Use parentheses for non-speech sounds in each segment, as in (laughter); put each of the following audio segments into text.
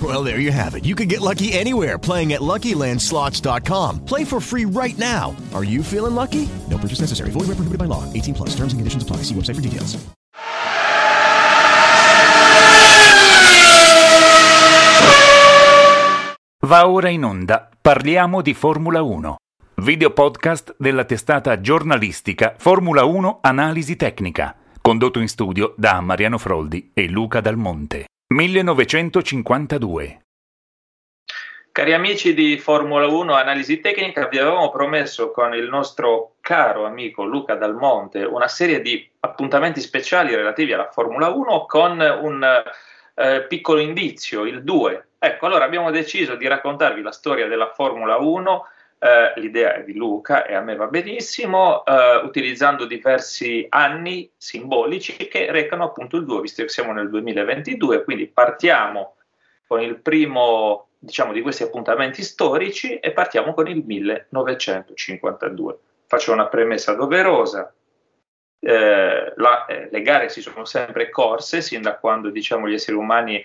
Well, there you have it. You can get lucky anywhere playing at LuckyLandSlots.com. Play for free right now. Are you feeling lucky? No purchase necessary. Void where prohibited by law. 18 plus. Terms and conditions apply. See website for details. Va ora in onda. Parliamo di Formula 1. Video podcast della testata giornalistica Formula 1 Analisi Tecnica, condotto in studio da Mariano Froldi e Luca Dal Monte. 1952. Cari amici di Formula 1 Analisi Tecnica, vi avevamo promesso con il nostro caro amico Luca Dal Monte una serie di appuntamenti speciali relativi alla Formula 1 con un eh, piccolo indizio, il 2. Ecco, allora abbiamo deciso di raccontarvi la storia della Formula 1 Uh, l'idea è di Luca e a me va benissimo, uh, utilizzando diversi anni simbolici che recano appunto il 2, visto che siamo nel 2022, quindi partiamo con il primo diciamo, di questi appuntamenti storici e partiamo con il 1952. Faccio una premessa doverosa. Eh, la, eh, le gare si sono sempre corse sin da quando diciamo, gli esseri umani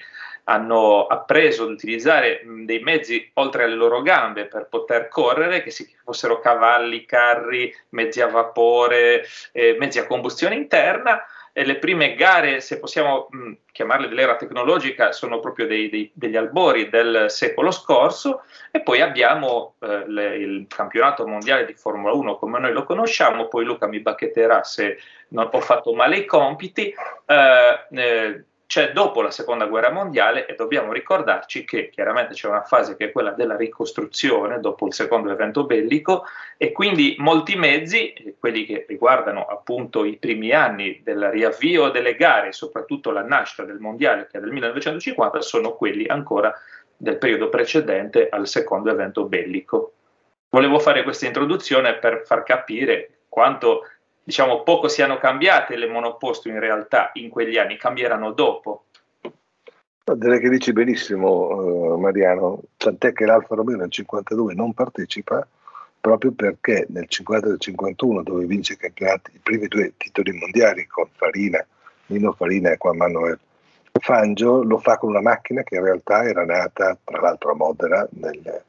hanno appreso ad utilizzare dei mezzi oltre alle loro gambe per poter correre, che fossero cavalli, carri, mezzi a vapore, eh, mezzi a combustione interna. Le prime gare, se possiamo mh, chiamarle dell'era tecnologica, sono proprio dei, dei, degli albori del secolo scorso e poi abbiamo eh, le, il campionato mondiale di Formula 1 come noi lo conosciamo, poi Luca mi bacchetterà se non ho fatto male i compiti. Eh, eh, c'è dopo la seconda guerra mondiale e dobbiamo ricordarci che chiaramente c'è una fase che è quella della ricostruzione dopo il secondo evento bellico e quindi molti mezzi, quelli che riguardano appunto i primi anni del riavvio delle gare, soprattutto la nascita del mondiale che è del 1950, sono quelli ancora del periodo precedente al secondo evento bellico. Volevo fare questa introduzione per far capire quanto diciamo, poco siano cambiate le monoposto in realtà in quegli anni, cambieranno dopo. Direi che dici benissimo uh, Mariano, tant'è che l'Alfa Romeo nel 52 non partecipa proprio perché nel 50 e nel 51 dove vince i campionati, i primi due titoli mondiali con Farina, Nino Farina e Juan Manuel Fangio, lo fa con una macchina che in realtà era nata tra l'altro a Modena nel,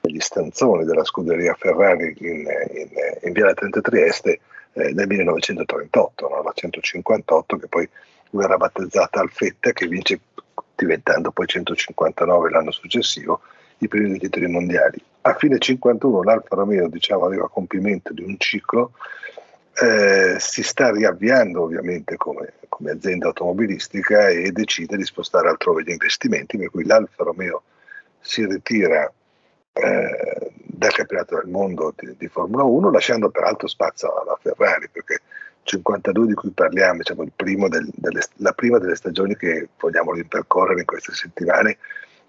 negli stanzoni della scuderia Ferrari in, in, in Via Trenta Trieste eh, nel 1938, no? la 158 che poi verrà battezzata Alfetta che vince diventando poi 159 l'anno successivo i primi due titoli mondiali. A fine 51 l'Alfa Romeo diciamo, arriva a compimento di un ciclo, eh, si sta riavviando ovviamente come, come, azienda automobilistica e decide di spostare altrove gli investimenti, per cui l'Alfa Romeo si ritira eh, dal campionato del mondo di, di, Formula 1, lasciando peraltro spazio alla Ferrari, perché 52 di cui parliamo, diciamo del, delle, la prima delle stagioni che vogliamo ripercorrere in queste settimane,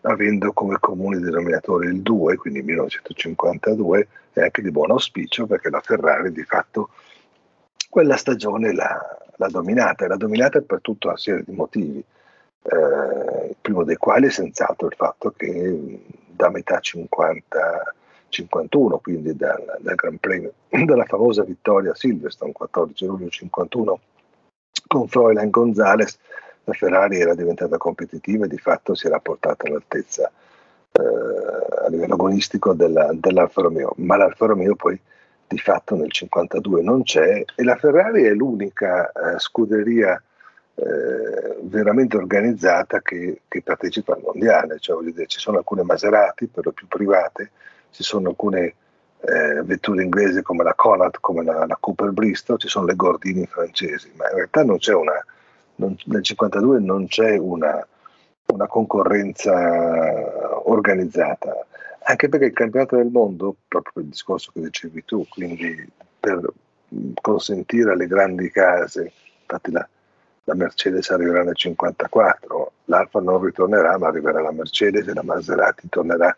avendo come comune denominatore il 2, quindi 1952, è anche di buon auspicio perché la Ferrari di fatto quella stagione l'ha dominata, e l'ha dominata per tutta una serie di motivi, eh, il primo dei quali è senz'altro il fatto che da metà 50, 51, quindi dal, dal Gran Premio, (clears throat) dalla famosa vittoria a Silverstone 14 luglio 51 con Froilan Gonzales, la Ferrari era diventata competitiva e di fatto si era portata all'altezza eh, a livello agonistico della, dell'Alfa Romeo, ma l'Alfa Romeo poi di fatto nel 52 non c'è e la Ferrari è l'unica eh, scuderia eh, veramente organizzata che, che, partecipa al mondiale, cioè, dire, ci sono alcune Maserati, per lo più private, ci sono alcune eh, vetture inglesi come la Conrad, come la, la, Cooper Bristol, ci sono le Gordini francesi, ma in realtà non c'è una, non, nel 52 non c'è una, una concorrenza organizzata, anche perché il campionato del mondo, proprio per il discorso che dicevi tu, quindi per consentire alle grandi case, infatti la, la Mercedes arriverà nel 54, l'Alfa non ritornerà, ma arriverà la Mercedes e la Maserati tornerà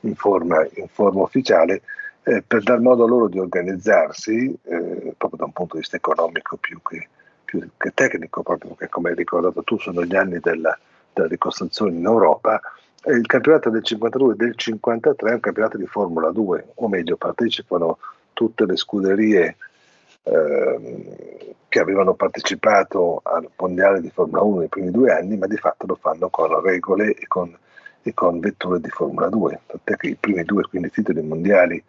in forma, in forma ufficiale eh, per dar modo a loro di organizzarsi, eh, proprio da un punto di vista economico più che, più che tecnico, proprio perché come hai ricordato tu sono gli anni della, della ricostruzione in Europa. Il campionato del 52 e del 53 è un campionato di Formula 2, o meglio partecipano tutte le scuderie eh, che avevano partecipato al mondiale di Formula 1 nei primi due anni, ma di fatto lo fanno con regole e con e con vetture di Formula 2, tant'è che i primi due quindi titoli mondiali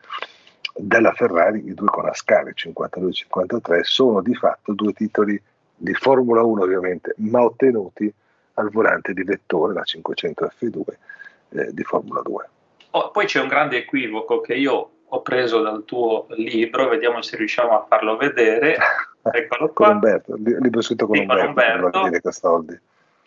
della Ferrari, i due con Ascari 52 e 53, sono di fatto due titoli di Formula 1 ovviamente, ma ottenuti al volante di vettore, la 500 F2 eh, di Formula 2. Oh, poi c'è un grande equivoco che io ho preso dal tuo libro, vediamo se riusciamo a farlo vedere. (laughs) Eccolo qua. Con Umberto, libro scritto con sì, Umberto, Umberto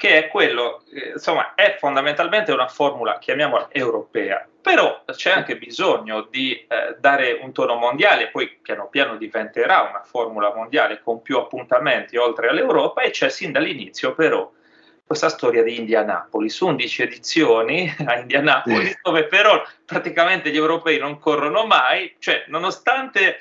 che è quello, eh, insomma, è fondamentalmente una formula, chiamiamola europea, però c'è anche bisogno di eh, dare un tono mondiale, poi piano piano diventerà una formula mondiale con più appuntamenti oltre all'Europa e c'è sin dall'inizio però questa storia di Indianapolis, 11 edizioni (laughs) a Indianapolis, dove però praticamente gli europei non corrono mai, cioè nonostante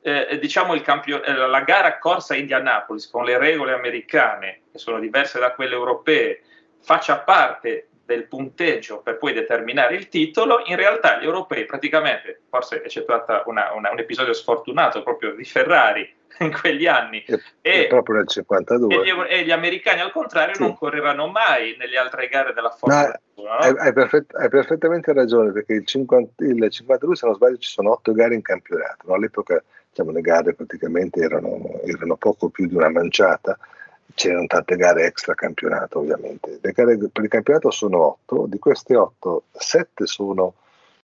eh, diciamo campio- eh, la gara corsa a Indianapolis con le regole americane, che sono diverse da quelle europee, faccia parte del punteggio per poi determinare il titolo, in realtà gli europei praticamente, forse eccettuata una, una, un episodio sfortunato proprio di Ferrari (laughs) in quegli anni, e, e, proprio nel 52. E gli, e gli americani al contrario sì. non correranno mai nelle altre gare della Formula 1. No? Hai, hai, perfett, hai, perfettamente ragione, perché il, 50, il 52, se non sbaglio, ci sono otto gare in campionato, no? all'epoca diciamo, le gare praticamente erano, erano, poco più di una manciata, c'erano tante gare extra campionato ovviamente. Le gare per il campionato sono otto, di queste otto, sette sono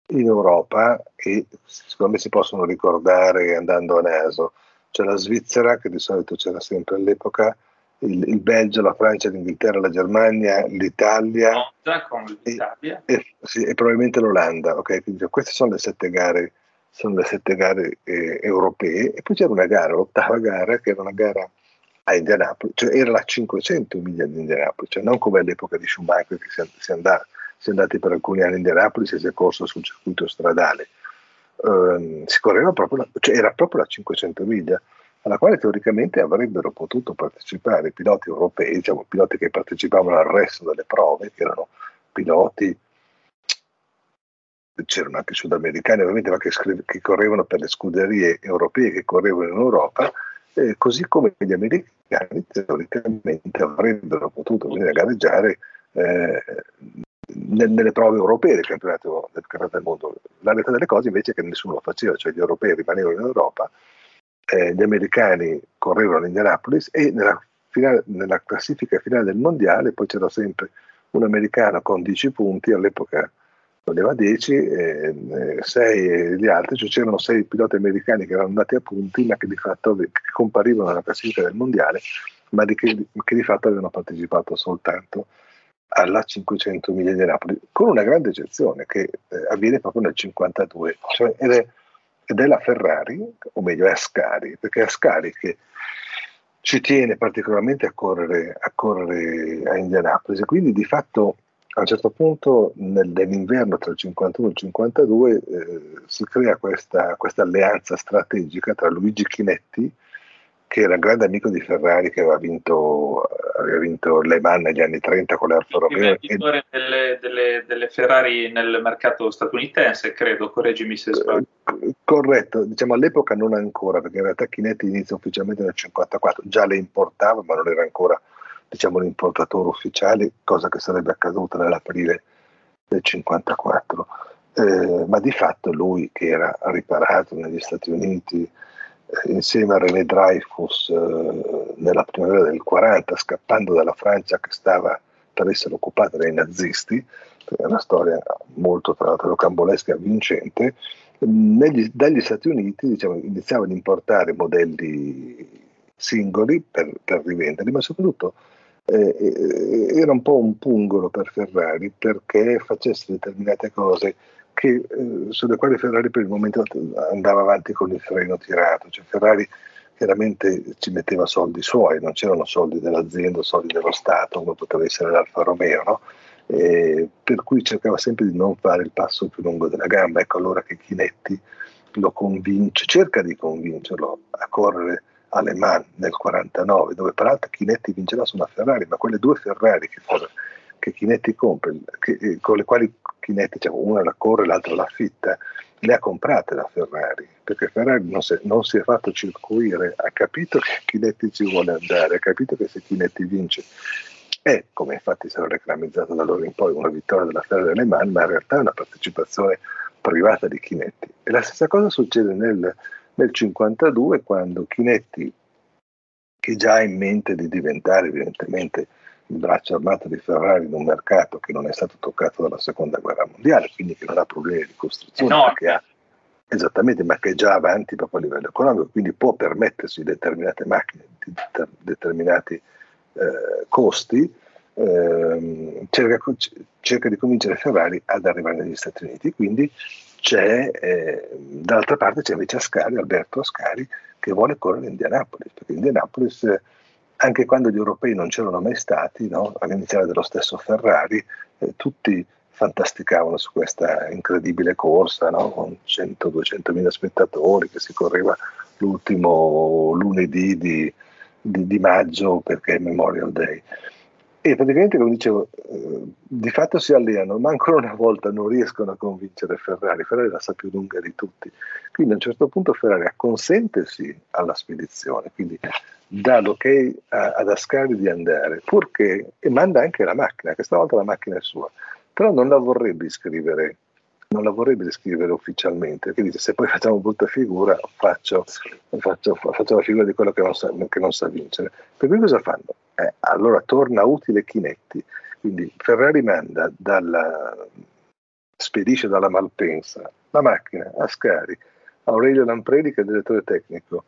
in Europa e secondo me si possono ricordare andando a naso. C'è la Svizzera, che di solito c'era sempre all'epoca, il, il Belgio, la Francia, l'Inghilterra, la Germania, l'Italia, l'Italia. E, e, sì, e, probabilmente l'Olanda. Okay? Quindi queste sono le sette gare sono le sette gare eh, europee e poi c'era una gara, l'ottava gara, che era una gara a Indianapolis, cioè era la 500 miglia di Indianapolis, cioè non come all'epoca di Schumacher che si, si, andà, si è andati per alcuni anni a Indianapolis e si è corso sul circuito stradale. Uh, si correva proprio la, cioè era proprio la 500 miglia alla quale teoricamente avrebbero potuto partecipare i piloti europei, diciamo piloti che partecipavano al resto delle prove, che erano piloti c'erano anche sudamericani ovviamente, ma che, scrive, che, correvano per le scuderie europee che correvano in Europa, eh, così come gli americani teoricamente avrebbero potuto venire a gareggiare eh, nelle prove europee del campionato, del campionato, del mondo. La realtà delle cose invece è che nessuno lo faceva, cioè gli europei rimanevano in Europa, eh, gli americani correvano in Indianapolis e nella, finale, nella classifica finale del mondiale poi c'era sempre un americano con 10 punti, all'epoca aveva 10, eh, 6 gli altri, cioè c'erano 6 piloti americani che erano andati a punti, ma che di fatto che comparivano nella classifica del mondiale, ma di che, che, di fatto avevano partecipato soltanto alla 500 miglia di Napoli, con una grande eccezione che eh, avviene proprio nel 52, cioè, ed, è, ed, è, la Ferrari, o meglio è Ascari, perché è Ascari che ci tiene particolarmente a correre a, correre a Indianapolis. Quindi di fatto a un certo punto nel, nell'inverno tra il 51 e il 52 eh, si crea questa, questa, alleanza strategica tra Luigi Chinetti, che era grande amico di Ferrari, che aveva vinto, aveva vinto Le Mans negli anni 30 con l'Alfa Romeo. Il e... delle, delle, delle, Ferrari nel mercato statunitense, credo, correggimi se sbaglio. Eh, corretto, diciamo all'epoca non ancora, perché in realtà Chinetti inizia ufficialmente nel 54, già le importava, ma non era ancora diciamo, l'importatore ufficiale, cosa che sarebbe accaduta nell'aprile del 54. Eh, ma di fatto lui che era riparato negli Stati Uniti insieme a René Dreyfus eh, nella primavera del 40, scappando dalla Francia che stava per essere occupata dai nazisti, è una storia molto tra l'altro rocambolesca e vincente, negli, dagli Stati Uniti diciamo, iniziavano ad importare modelli singoli per, per rivenderli, ma soprattutto eh, eh, era un po' un pungolo per Ferrari perché facesse determinate cose che, eh, sulle quali Ferrari per il momento andava avanti con il freno tirato, cioè Ferrari chiaramente ci metteva soldi suoi, non c'erano soldi dell'azienda, soldi dello Stato, come poteva essere l'Alfa Romeo, no? per cui cercava sempre di non fare il passo più lungo della gamba. Ecco allora che Chinetti lo convince, cerca di convincerlo a correre alle Man nel 49, dove peraltro Chinetti vincerà su una Ferrari, ma quelle due Ferrari che, che Chinetti compra, eh, con le quali Chinetti, cioè, una la corre, l'altra la affitta, le ha comprate la Ferrari, perché Ferrari non si, non si, è fatto circuire, ha capito che Chinetti ci vuole andare, ha capito che se Chinetti vince è, come infatti sarà reclamizzato da loro in poi, una vittoria della Ferrari delle Man, ma in realtà è una partecipazione privata di Chinetti. E la stessa cosa succede nel, nel 52 quando Chinetti, che già ha in mente di diventare evidentemente braccio armato di Ferrari in un mercato che non è stato toccato dalla seconda guerra mondiale, quindi che non ha problemi di costruzione, no. che ha esattamente, ma che è già avanti proprio a livello economico, quindi può permettersi determinate macchine, determinati eh, costi, eh, cerca, cerca, di convincere Ferrari ad arrivare negli Stati Uniti. Quindi c'è, eh, dall'altra parte c'è invece Ascari, Alberto Ascari, che vuole correre in Indianapolis, perché Indianapolis, anche quando gli europei non c'erano mai stati, no? all'iniziale dello stesso Ferrari, eh, tutti fantasticavano su questa incredibile corsa, no? con 100-200 mila spettatori che si correva l'ultimo lunedì di, di, di maggio perché è Memorial Day. E praticamente, come dicevo, eh, di fatto si alleano, ma ancora una volta non riescono a convincere Ferrari. Ferrari la sa più lunga di tutti. Quindi a un certo punto Ferrari acconsente sì alla spedizione, quindi dà l'ok ad Ascari di andare, purché, e manda anche la macchina, questa volta la macchina è sua, però non la vorrebbe iscrivere non la vorrebbe descrivere ufficialmente, perché dice se poi facciamo brutta figura faccio, faccio, faccio la figura di quello che non, sa, che non sa vincere. Per cui cosa fanno? Eh, allora torna utile Chinetti, quindi Ferrari manda dalla, spedisce dalla Malpensa la macchina a Scari, Aurelio Lampredi che è il direttore tecnico,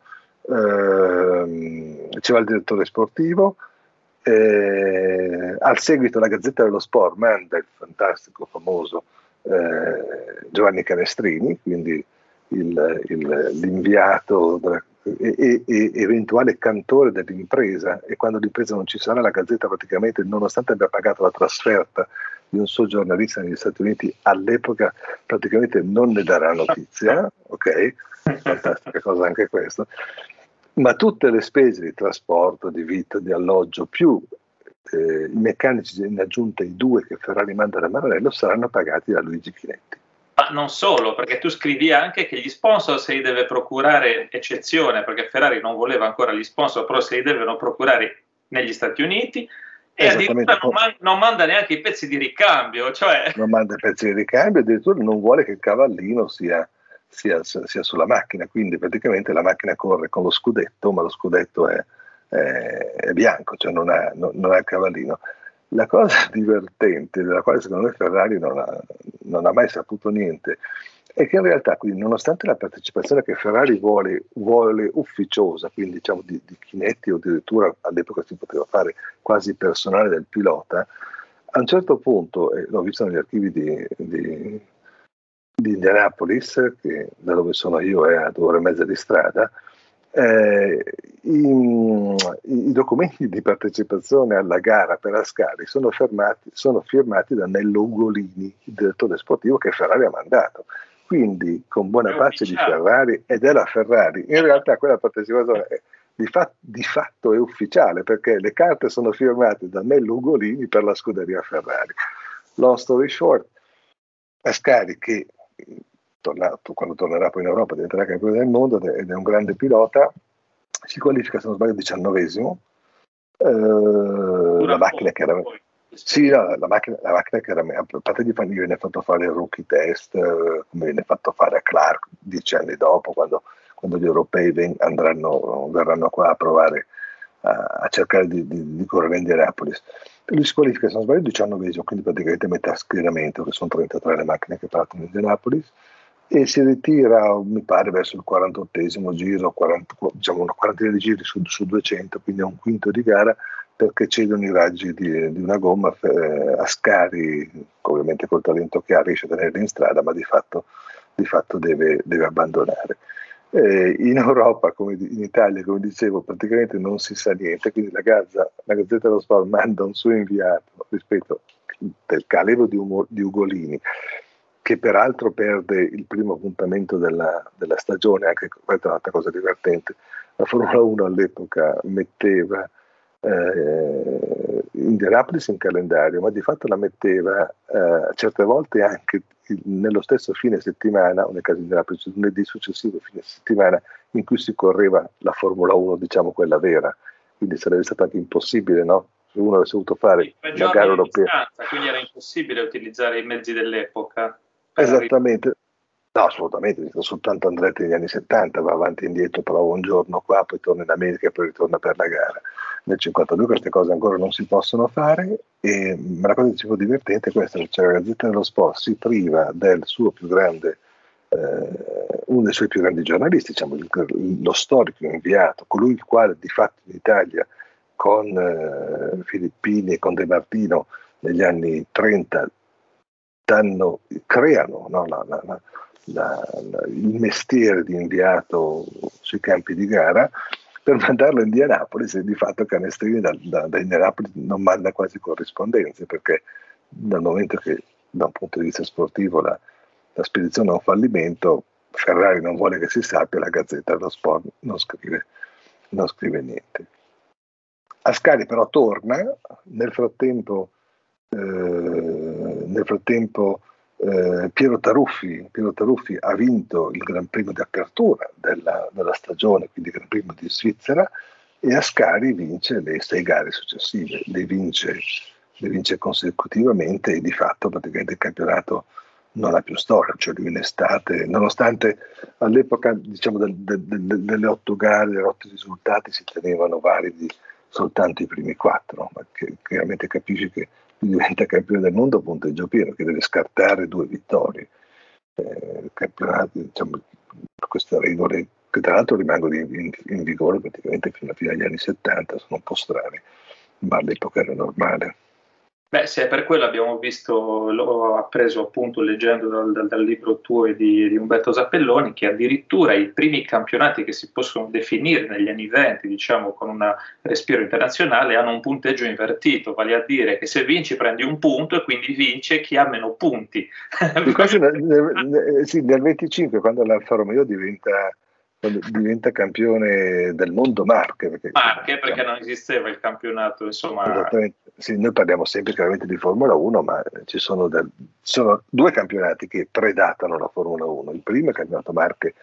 ehm, ci va il direttore sportivo, eh, al seguito la Gazzetta dello Sport manda il fantastico, famoso eh, Giovanni Canestrini, quindi il, il, l'inviato della, e, e, eventuale cantore dell'impresa. E quando l'impresa non ci sarà la Gazzetta praticamente nonostante abbia pagato la trasferta di un suo giornalista negli Stati Uniti all'epoca praticamente non ne darà notizia ok? Fantastica cosa anche questo ma tutte le spese di trasporto, di vita, di alloggio più eh, i meccanici in aggiunta i due che Ferrari manda da Maranello saranno pagati da Luigi Chinetti. Ma non solo, perché tu scrivi anche che gli sponsor se li deve procurare eccezione, perché Ferrari non voleva ancora gli sponsor, però se li devono procurare negli Stati Uniti e addirittura non, man- non, manda neanche i pezzi di ricambio. Cioè... (laughs) Non manda i pezzi di ricambio, addirittura non vuole che il cavallino sia, sia, sia sulla macchina, quindi praticamente la macchina corre con lo scudetto, ma lo scudetto è, è bianco, cioè non ha, non, non ha cavallino. La cosa (laughs) divertente, della quale secondo me Ferrari non ha, non ha mai saputo niente, è che in realtà, quindi, nonostante la partecipazione che Ferrari vuole, vuole ufficiosa, quindi diciamo di, di, Chinetti o addirittura all'epoca si poteva fare quasi personale del pilota, a un certo punto, e l'ho visto negli archivi di, di, di Indianapolis, che da dove sono io è a due ore e mezza di strada, eh, i, i, documenti di partecipazione alla gara per Ascari sono, fermati, sono firmati da Nello Ugolini, il direttore sportivo che Ferrari ha mandato. Quindi, con buona pace di Ferrari ed è la Ferrari, in realtà quella partecipazione è, di, fat, di, fatto è ufficiale perché le carte sono firmate da Nello Ugolini per la scuderia Ferrari. Long story short, Ascari che tornato, quando tornerà poi in Europa diventerà campione del mondo ed è un grande pilota, si qualifica se non sbaglio diciannovesimo, eh, la macchina che era... Sì, no, la, macchina, la macchina che era... A parte di gli viene fatto fare il rookie test, eh, come viene fatto fare a Clark dieci anni dopo, quando, quando gli europei ven, andranno, verranno qua a provare a, a cercare di, di, di correre in Indianapolis. Lui si qualifica, se non sbaglio, diciannovesimo, quindi praticamente metà schieramento, che sono 33 le macchine che partono in Indianapolis e si ritira, mi pare, verso il 48 giro, 40, diciamo una quarantina di giri su, su 200, quindi a un quinto di gara, perché cedono i raggi di, di una gomma. Eh, Ascari, ovviamente col talento che ha, riesce a tenerli in strada, ma di fatto, di fatto deve, deve, abbandonare. Eh, in Europa, come in Italia, come dicevo, praticamente non si sa niente, quindi la, Gazza, la Gazzetta dello Sport manda un suo inviato, rispetto del calibro di, di Ugolini, che peraltro perde il primo appuntamento della, della stagione, anche questa è un'altra cosa divertente. La Formula 1 all'epoca metteva eh, Indianapolis in calendario, ma di fatto la metteva eh, certe volte anche nello stesso fine settimana, o nel caso di Indianapolis, lunedì successivo fine settimana, in cui si correva la Formula 1, diciamo quella vera. Quindi sarebbe stato anche impossibile, no? Se uno avesse voluto fare sì, la gara europea. Distanza, quindi era impossibile utilizzare i mezzi dell'epoca. Esattamente. No, assolutamente, soltanto Andretti negli anni 70 va avanti e indietro, prova un giorno qua, poi torna in America e poi ritorna per la gara. Nel 52 queste cose ancora non si possono fare, e, ma la cosa che ci fu divertente è questa, cioè la Gazzetta dello Sport si priva del suo più grande, eh, uno dei suoi più grandi giornalisti, diciamo, lo storico inviato, colui il quale di fatto in Italia con eh, Filippini e con De Martino negli anni 30 danno, creano no, la, la, la, il mestiere di inviato sui campi di gara per mandarlo in Indianapolis e di fatto Canestrini da, da, da Indianapolis non manda quasi corrispondenze perché dal momento che da un punto di vista sportivo la, la spedizione è un fallimento, Ferrari non vuole che si sappia, la Gazzetta dello Sport non scrive, non scrive niente. Ascari però torna, nel frattempo, nel frattempo eh, Piero, Taruffi, Piero, Taruffi, ha vinto il Gran Premio di apertura della, della, stagione, quindi il Gran Premio di Svizzera, e Ascari vince le sei gare successive, le vince, le vince consecutivamente e di fatto praticamente il campionato non ha più storia, cioè lui in estate, nonostante all'epoca diciamo, del, del, del, delle otto gare, dei otto risultati si tenevano validi soltanto i primi quattro, ma che, chiaramente capisci che diventa campione del mondo punteggio pieno, che deve scartare due vittorie. Eh, diciamo, queste regole che tra l'altro rimangono in, in, vigore praticamente fino alla fine degli anni 70, sono un po' strane, ma all'epoca era normale. Beh, se per quello abbiamo visto, l'ho appreso appunto leggendo dal, dal, dal libro tuo e di, di, Umberto Zappelloni, che addirittura i primi campionati che si possono definire negli anni 20, diciamo con un respiro internazionale, hanno un punteggio invertito, vale a dire che se vinci prendi un punto e quindi vince chi ha meno punti. (laughs) nel, nel, sì, nel 25, quando l'Alfa Romeo diventa diventa campione del mondo Marche. Perché, Marche perché non esisteva il campionato, insomma. Sì, noi parliamo sempre chiaramente di Formula 1, ma ci sono, del, sono, due campionati che predatano la Formula 1. Il primo è il campionato Marche,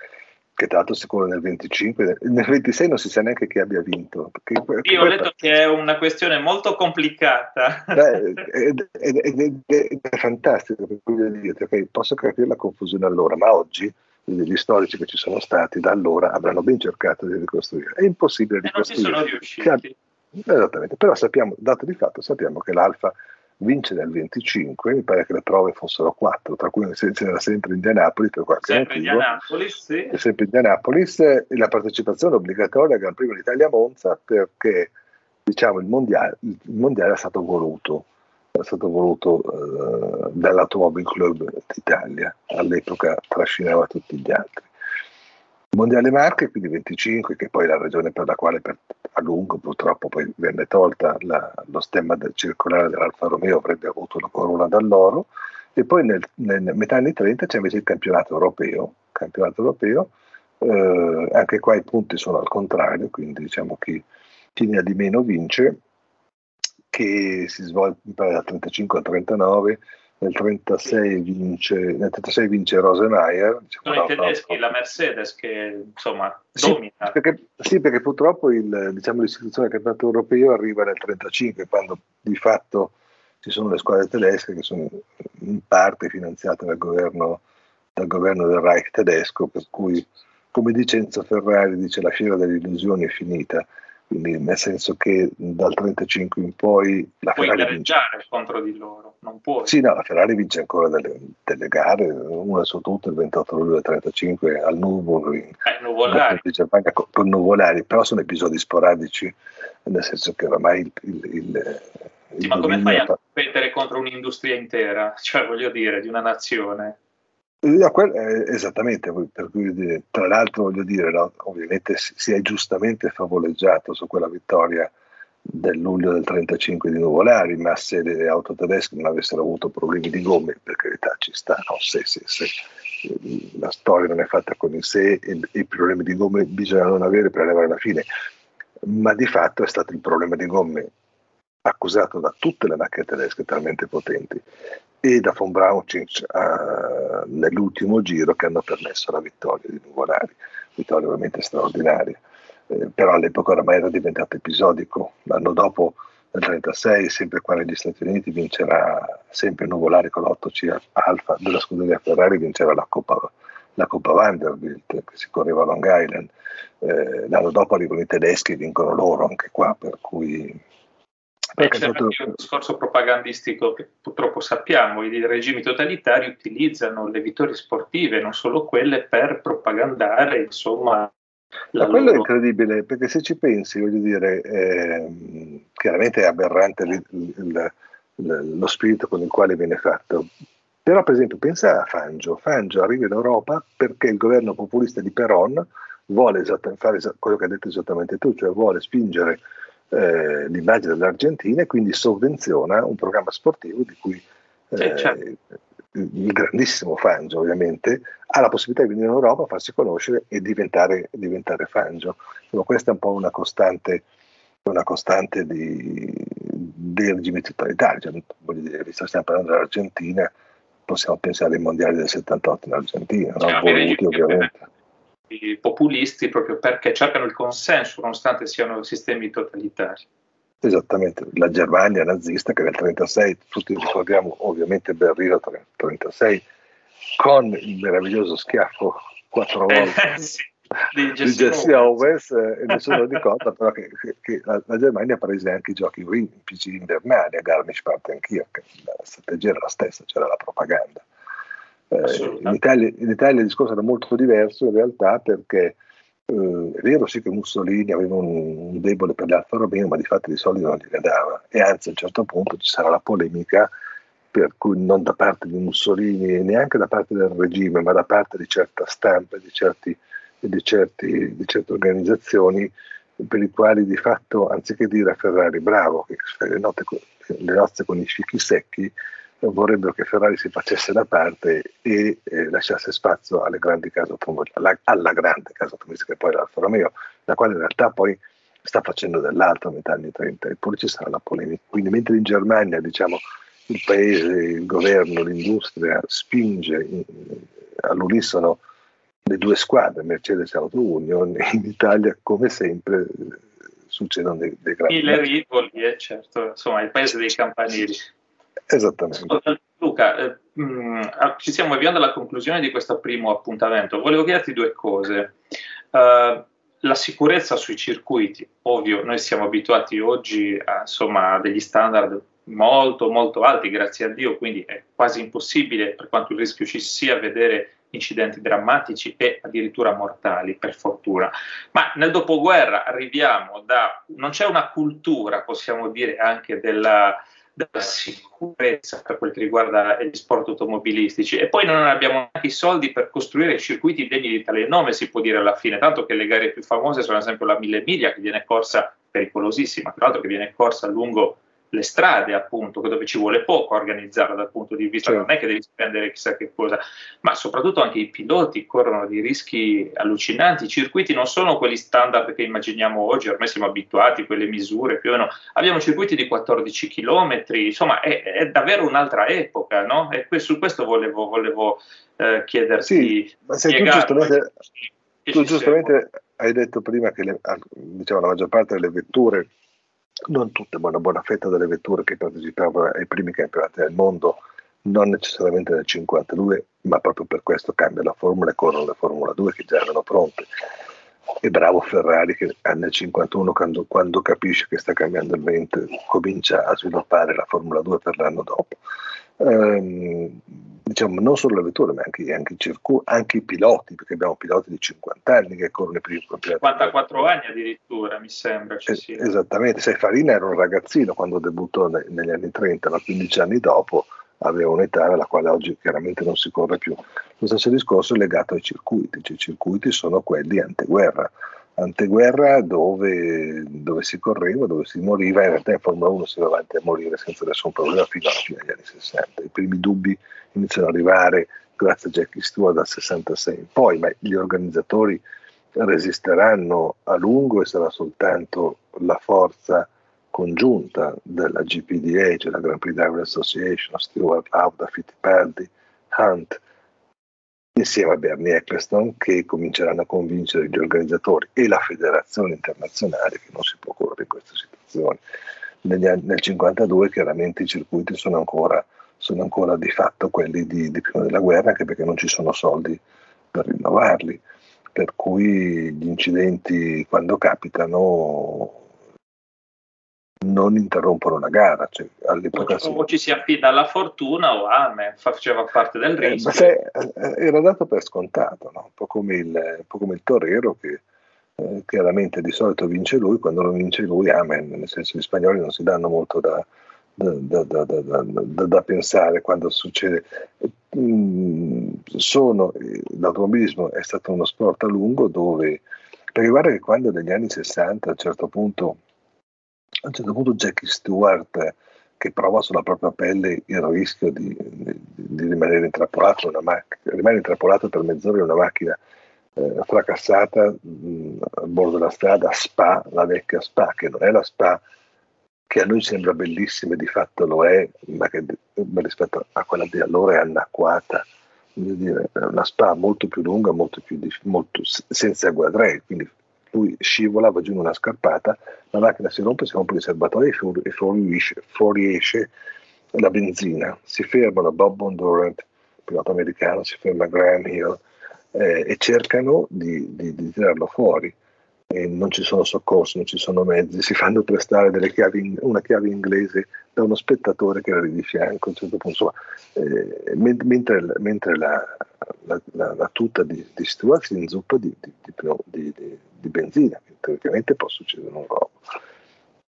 che tra l'altro sicuro nel 25, nel 26 non si sa neanche chi abbia vinto. Perché, Io ho detto che è una questione molto complicata. Beh, è, è, è, è, fantastico, per cui dire, okay, posso capire la confusione allora, ma oggi gli storici che ci sono stati da allora avranno ben cercato di ricostruire. È impossibile ricostruire. E non ci sono riusciti. Esattamente, però sappiamo, dato di fatto, sappiamo che l'Alfa vince nel 25, mi pare che le prove fossero quattro, tra cui c'era sempre Indianapolis per qualche sempre motivo. Indianapolis, sì. Sempre Indianapolis e la partecipazione obbligatoria al Gran Premio d'Italia Monza perché diciamo, il, mondiale, il mondiale è stato voluto è stato voluto eh, dall'Automobile Club d'Italia, all'epoca trascinava tutti gli altri. Mondiale Marche, quindi 25, che poi è la ragione per la quale per, a lungo purtroppo poi venne tolta la, lo stemma del circolare dell'Alfa Romeo, avrebbe avuto la corona d'alloro, e poi nel, nel metà anni 30 c'è invece il campionato europeo, campionato europeo eh, anche qua i punti sono al contrario, quindi diciamo chi, chi ne ha di meno vince, che si svolge dal 35 al 39, nel 36 vince, nel 36 vince Rosemeyer. Diciamo, Sono i tedeschi, la Mercedes che insomma domina. Sì perché, sì, perché purtroppo il, diciamo, l'istituzione del campionato europeo arriva nel 35, quando di fatto ci sono le squadre tedesche che sono in parte finanziate dal governo, dal governo del Reich tedesco, per cui come dice Enzo Ferrari, dice la fiera delle illusioni è finita quindi nel senso che dal 35 in poi la Puoi Ferrari vince. gareggiare contro di loro, non puoi. Sì, no, la Ferrari vince ancora delle, delle gare, una su tutte il 28 luglio del 35 al Nürburgring, Eh, nuvolari. Germania con, nuvolari, però sono episodi sporadici, nel senso che oramai il, il, il, Sì, il ma come fai a competere contro un'industria intera? (laughs) Cioè, voglio dire, di una nazione. Quel- eh, esattamente, cui tra l'altro voglio dire, no, ovviamente si, è giustamente favoleggiato su quella vittoria del luglio del 35 di Nuvolari, ma se le auto tedesche non avessero avuto problemi di gomme, per carità ci sta, no? se, se- se, eh, la storia non è fatta con il sé e i problemi di gomme bisogna non avere per arrivare alla fine, ma di fatto è stato il problema di gomme accusato da tutte le macchine tedesche talmente potenti e da von Braunschitz eh, nell'ultimo giro che hanno permesso la vittoria di Nuvolari, vittoria ovviamente straordinaria, Eh, però all'epoca oramai era diventato episodico, l'anno dopo nel 1936 sempre qua negli Stati Uniti vincerà sempre Nuvolari con l'8C Alfa della scuderia Ferrari vincerà la Coppa, la Coppa Vanderbilt che si correva a Long Island, Eh, l'anno dopo arrivano i tedeschi e vincono loro anche qua, per cui... Beh, è stato- anche un discorso propagandistico che purtroppo sappiamo, i regimi totalitari utilizzano le vittorie sportive, non solo quelle, per propagandare, insomma, Ma quello è loro... incredibile perché se ci pensi, voglio dire, ehm, chiaramente è aberrante il- il- il- lo spirito con il quale viene fatto. Però, per esempio, pensa a Fangio. Fangio arriva in Europa perché il governo populista di Peron vuole fare quello che hai detto esattamente tu, cioè vuole spingere eh, l'immagine dell'Argentina e quindi sovvenziona un programma sportivo di cui Sì, eh, certo. il grandissimo Fangio ovviamente ha la possibilità di venire in Europa, farsi conoscere e diventare, diventare Fangio. Insomma, questa è un po' una costante, una costante di, dei regimi totalitari. Cioè, voglio dire, visto che stiamo parlando dell'Argentina, possiamo pensare ai mondiali del 78 in Argentina, no? Cioè, voluti ovviamente. I populisti proprio perché cercano il consenso nonostante siano sistemi totalitari. Esattamente, la Germania nazista che nel 1936, tutti ricordiamo ovviamente Berlino 1936, con il meraviglioso schiaffo quattro volte Eh, (laughs) sì, di Jesse. Owens eh, e nessuno ricorda (laughs) però che, che- che la, la Germania prese anche i giochi olimpici invernali a Garmisch-Partenkirchen, la strategia era la stessa, c'era la propaganda. Eh, in, Italia, in Italia il discorso era molto diverso in realtà perché eh, è vero sì che Mussolini aveva un, un debole per l'Alfa Romeo, ma di fatto di soldi non gliene dava. E anzi a un certo punto ci sarà la polemica per cui non da parte di Mussolini e neanche da parte del regime, ma da parte di certa stampa, di, certi, di, certi, di certe organizzazioni per i quali di fatto anziché dire a Ferrari bravo che le, note le nozze con i fichi secchi, vorrebbero che Ferrari si facesse da parte e eh, lasciasse spazio alle grandi case automobilistiche, alla, alla grande casa automobilistica che poi è l'Alfa Romeo, la quale in realtà poi sta facendo dell'altro a metà anni 30 e poi ci sarà la polemica. Quindi mentre in Germania diciamo il paese, il governo, l'industria spinge in- all'unisono le due squadre, Mercedes e Auto Union, in Italia come sempre eh, succedono dei, dei grandi Mille rivoli, eh, certo, insomma, il paese dei campanili. Esattamente. Luca, eh, mh, ah, ci stiamo avviando alla conclusione di questo primo appuntamento. Volevo chiederti due cose. Eh, la sicurezza sui circuiti, ovvio, noi siamo abituati oggi a insomma, a degli standard molto molto alti, grazie a Dio, quindi è quasi impossibile, per quanto il rischio ci sia, vedere incidenti drammatici e addirittura mortali, per fortuna. Ma nel dopoguerra arriviamo da... non c'è una cultura, possiamo dire, anche della, della sicurezza per quel che riguarda gli sport automobilistici. E poi non abbiamo neanche i soldi per costruire circuiti degni di tale nome, si può dire alla fine, tanto che le gare più famose sono ad esempio la Mille Miglia che viene corsa pericolosissima, tra l'altro che viene corsa lungo le strade appunto, dove ci vuole poco organizzarla dal punto di vista, Certo. non è che devi spendere chissà che cosa, ma soprattutto anche i piloti corrono dei rischi allucinanti, i circuiti non sono quelli standard che immaginiamo oggi, ormai siamo abituati a quelle misure più o meno, abbiamo circuiti di 14 km, insomma è, è davvero un'altra epoca, no? E su questo volevo, volevo eh, chiederti... Sì, ma se tu spiegarlo, giustamente, tu giustamente hai detto prima che le- diciamo, la maggior parte delle vetture, non tutte, ma una buona fetta delle vetture che partecipavano ai primi campionati del mondo, non necessariamente nel 52, ma proprio per questo cambia la formula e corrono le Formula 2 che già erano pronte. E bravo Ferrari che nel 51 quando, quando, capisce che sta cambiando il vento comincia a sviluppare la Formula 2 per l'anno dopo. Ehm, diciamo non solo le vetture ma anche, anche, i circuiti, anche i piloti perché abbiamo piloti di 50 anni che corrono i primi campionati 54 anni addirittura mi sembra eh, esattamente, sai Farina era un ragazzino quando debuttò ne, negli anni 30 ma 15 anni dopo aveva un'età alla quale oggi chiaramente non si corre più lo stesso discorso è legato ai circuiti cioè, i circuiti sono quelli anteguerra anteguerra dove, dove, si correva, dove si moriva, in realtà in Formula 1 si va avanti a morire senza nessun problema fino alla fine degli anni 60. I primi dubbi iniziano ad arrivare grazie a Jackie Stewart dal 66 in poi, ma gli organizzatori resisteranno a lungo e sarà soltanto la forza congiunta della GPDA, cioè la Grand Prix Driver Association, Stewart, Lauda, Fittipaldi, Hunt, insieme a Bernie Eccleston che cominceranno a convincere gli organizzatori e la federazione internazionale che non si può correre in queste situazioni. Negli anni, nel 1952 chiaramente i circuiti sono ancora, sono ancora di fatto quelli di, di prima della guerra anche perché non ci sono soldi per rinnovarli, per cui gli incidenti quando capitano non interrompono la gara. Cioè, all'epoca o, o ci si affida alla fortuna o Amen, faceva parte del eh, rischio. Eh, se, era dato per scontato, no? un, po come il, un po' come il torero che eh, chiaramente di solito vince lui, quando non vince lui, Amen, nel senso gli spagnoli non si danno molto da, da, da, da pensare quando succede. Mm, sono, l'automobilismo è stato uno sport a lungo dove, perché guarda che quando negli anni 60 a un certo punto a un certo punto Jackie Stewart che prova sulla propria pelle il rischio di, di, di rimanere intrappolato in una macchina, rimanere intrappolato per mezz'ora in una macchina eh, fracassata mh, a bordo della strada Spa, la vecchia Spa, che non è la Spa che a noi sembra bellissima e di fatto lo è, ma che rispetto a quella di allora è anacquata, dire, è una Spa molto più lunga, molto più molto, senza guardrail, quindi lui scivola, giù in una scarpata, la macchina si rompe, si rompe il serbatore e fuoriesce, fuoriesce la benzina. Si fermano Bob Bondurant, pilota americano, si ferma Graham Hill eh, e cercano di, di, di tirarlo fuori. E non ci sono soccorsi, non ci sono mezzi, si fanno prestare chiavi, una chiave inglese da uno spettatore che era lì di fianco. A un certo punto, eh, mentre, mentre la, la, la, la, tuta di, di Stuart si inzuppa di, di, di, benzina, che teoricamente può succedere un robo.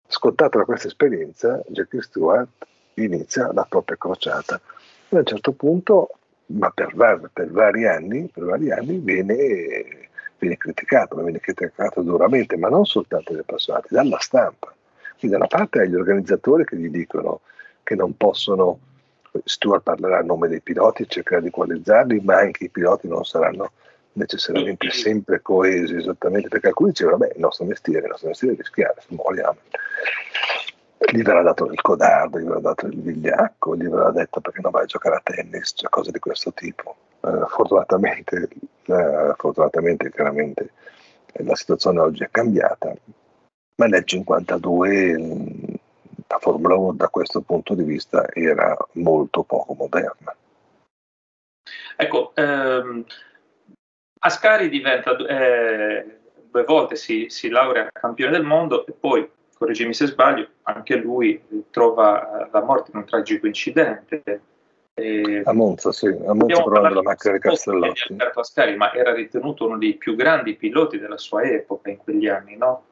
Scottato da questa esperienza, Jackie Stewart inizia la propria crociata e a un certo punto, ma per, per vari anni, per vari anni viene, viene criticato, viene criticato duramente, ma non soltanto dagli appassionati, dalla stampa. Quindi da una parte hai gli organizzatori che gli dicono che non possono Stuart parlerà a nome dei piloti, cercherà di equalizzarli, ma anche i piloti non saranno necessariamente sempre coesi, esattamente perché alcuni dicevano, beh, il nostro mestiere, il nostro mestiere è rischiare, se muoiamo. Gli verrà dato il codardo, gli verrà dato il vigliacco, gli verrà detto perché non vai a giocare a tennis, cioè cose di questo tipo. Eh, fortunatamente, eh, fortunatamente, chiaramente, la situazione oggi è cambiata, ma nel 1952 la Formula 1 da questo punto di vista era molto poco moderna. Ecco, ehm, Ascari diventa eh, due volte, si, si, laurea campione del mondo e poi, correggimi se sbaglio, anche lui trova la morte in un tragico incidente. E a Monza, sì, a Monza provando la macchina di Castellotti. Alberto Ascari, ma era ritenuto uno dei più grandi piloti della sua epoca in quegli anni, no?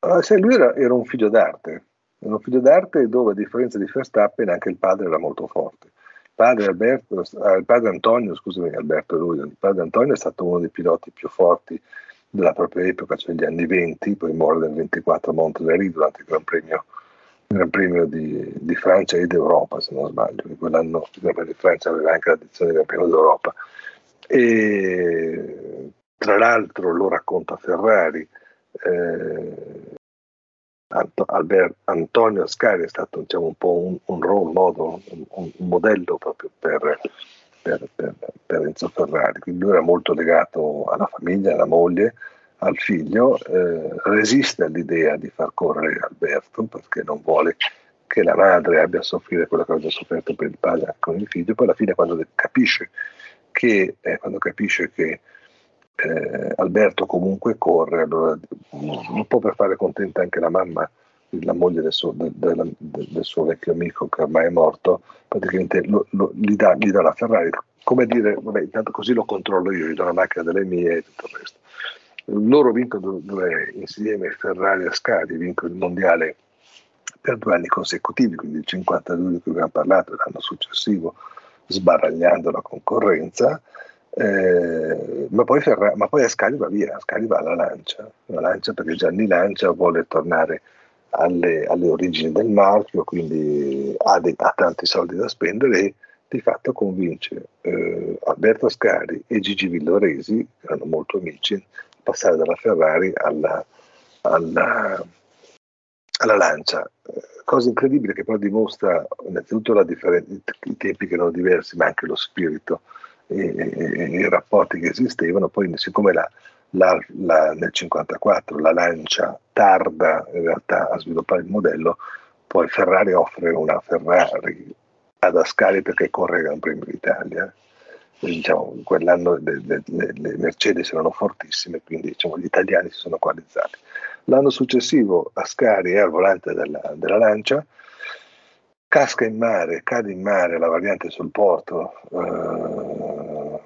Uh, sì, lui era, era un figlio d'arte, uno figlio d'arte dove a differenza di Verstappen anche il padre era molto forte. Il padre, Alberto, eh, il padre Antonio, scusami Alberto lui, il padre Antonio è stato uno dei piloti più forti della propria epoca, cioè gli anni 20, poi muore nel 24 a Monteverdi durante il Gran Premio, Gran Premio di, di, Francia e d'Europa, se non sbaglio, che quell'anno il Gran Premio di Francia aveva anche l'edizione del Gran Premio d'Europa. E tra l'altro lo racconta Ferrari, eh, Albert, Antonio Ascari è stato diciamo, un po' un, un role model, un, un modello proprio per, per, per, per, Enzo Ferrari, quindi lui era molto legato alla famiglia, alla moglie, al figlio, eh, resiste all'idea di far correre Alberto perché non vuole che la madre abbia a soffrire quello che già sofferto per il padre con il figlio, poi alla fine quando capisce che, eh, quando capisce che eh, Alberto comunque corre, allora, un po' per fare contenta anche la mamma, la moglie del suo, del, del, del suo vecchio amico che ormai è morto, praticamente lo, lo, gli, dà, gli, dà, la Ferrari, come dire, vabbè, intanto così lo controllo io, gli do la macchina delle mie e tutto il resto. Loro vincono due, insieme Ferrari e Ascari, vincono il mondiale per due anni consecutivi, quindi il 52 di cui abbiamo parlato, l'anno successivo, sbaragliando la concorrenza. Eh, ma, poi Ferra- ma poi Ascari va via, Ascari va alla Lancia, la Lancia perché Gianni Lancia vuole tornare alle, alle origini del marchio, quindi ha, de- ha, tanti soldi da spendere e di fatto convince eh, Alberto Ascari e Gigi Villoresi, che erano molto amici, passare dalla Ferrari alla, alla, alla Lancia. Cosa incredibile che però dimostra innanzitutto differen- i tempi che erano diversi, ma anche lo spirito e, e, e i rapporti che esistevano. Poi, siccome la, la, la, nel 1954 la Lancia tarda in realtà a sviluppare il modello, poi Ferrari offre una Ferrari ad Ascari perché corre Gran Premio d'Italia. Diciamo, quell'anno le, le, le, Mercedes erano fortissime, quindi diciamo, gli italiani si sono coalizzati. L'anno successivo Ascari è al volante della, della Lancia, casca in mare, cade in mare la variante sul porto eh,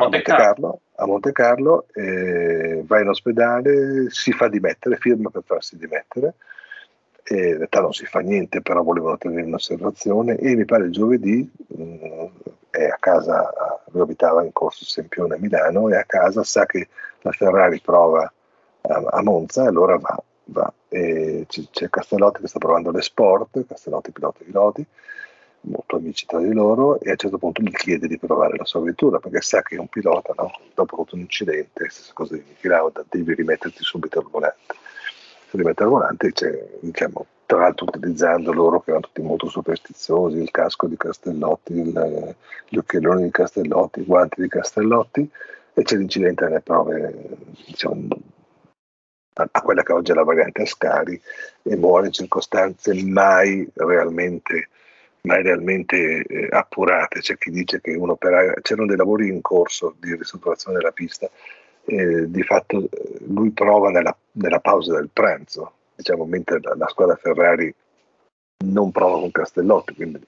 Monte Carlo, a Monte Carlo, eh, va in ospedale, si fa dimettere, firma per farsi dimettere, in realtà non si fa niente, però volevano tenere in osservazione e mi pare il giovedì mh, mm, è a casa, lui abitava in Corso Sempione a Milano e a casa sa che la Ferrari prova a, a Monza e allora va, va. E c'è, c'è Castellotti che sta provando le sport, Castellotti pilota piloti, molto amici tra di loro e a un certo punto gli chiede di provare la sua vettura perché sa che un pilota, no? dopo un incidente, stessa cosa di Niki Lauda, devi rimetterti subito al volante. Rimette al volante, cioè, diciamo, tra l'altro utilizzando loro che erano tutti molto superstiziosi, il casco di Castellotti, il, gli occhialoni di Castellotti, i guanti di Castellotti e c'è l'incidente nelle prove diciamo, a quella che oggi è la variante Ascari e muore in circostanze mai realmente mai realmente eh, appurate. C'è chi dice che un operaio, c'erano dei lavori in corso di ristrutturazione della pista e di fatto eh, lui prova nella, nella pausa del pranzo, diciamo, mentre la, la, squadra Ferrari non prova con Castellotti. Quindi.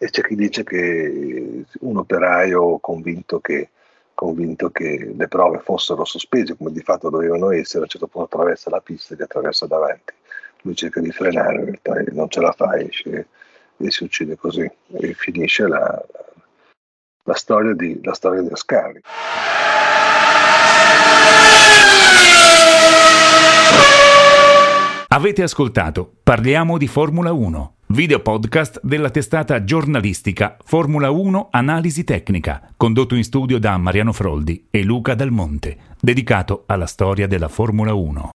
E c'è chi dice che un operaio convinto che, convinto che le prove fossero sospese, come di fatto dovevano essere, a un certo punto attraversa la pista e li attraversa davanti lui cerca di frenare, in realtà non ce la fa esce, e si uccide così e finisce la, la, storia, di, la storia di Ascari. Avete ascoltato Parliamo di Formula 1, video podcast della testata giornalistica Formula 1 Analisi Tecnica, condotto in studio da Mariano Froldi e Luca Dal Monte, dedicato alla storia della Formula 1.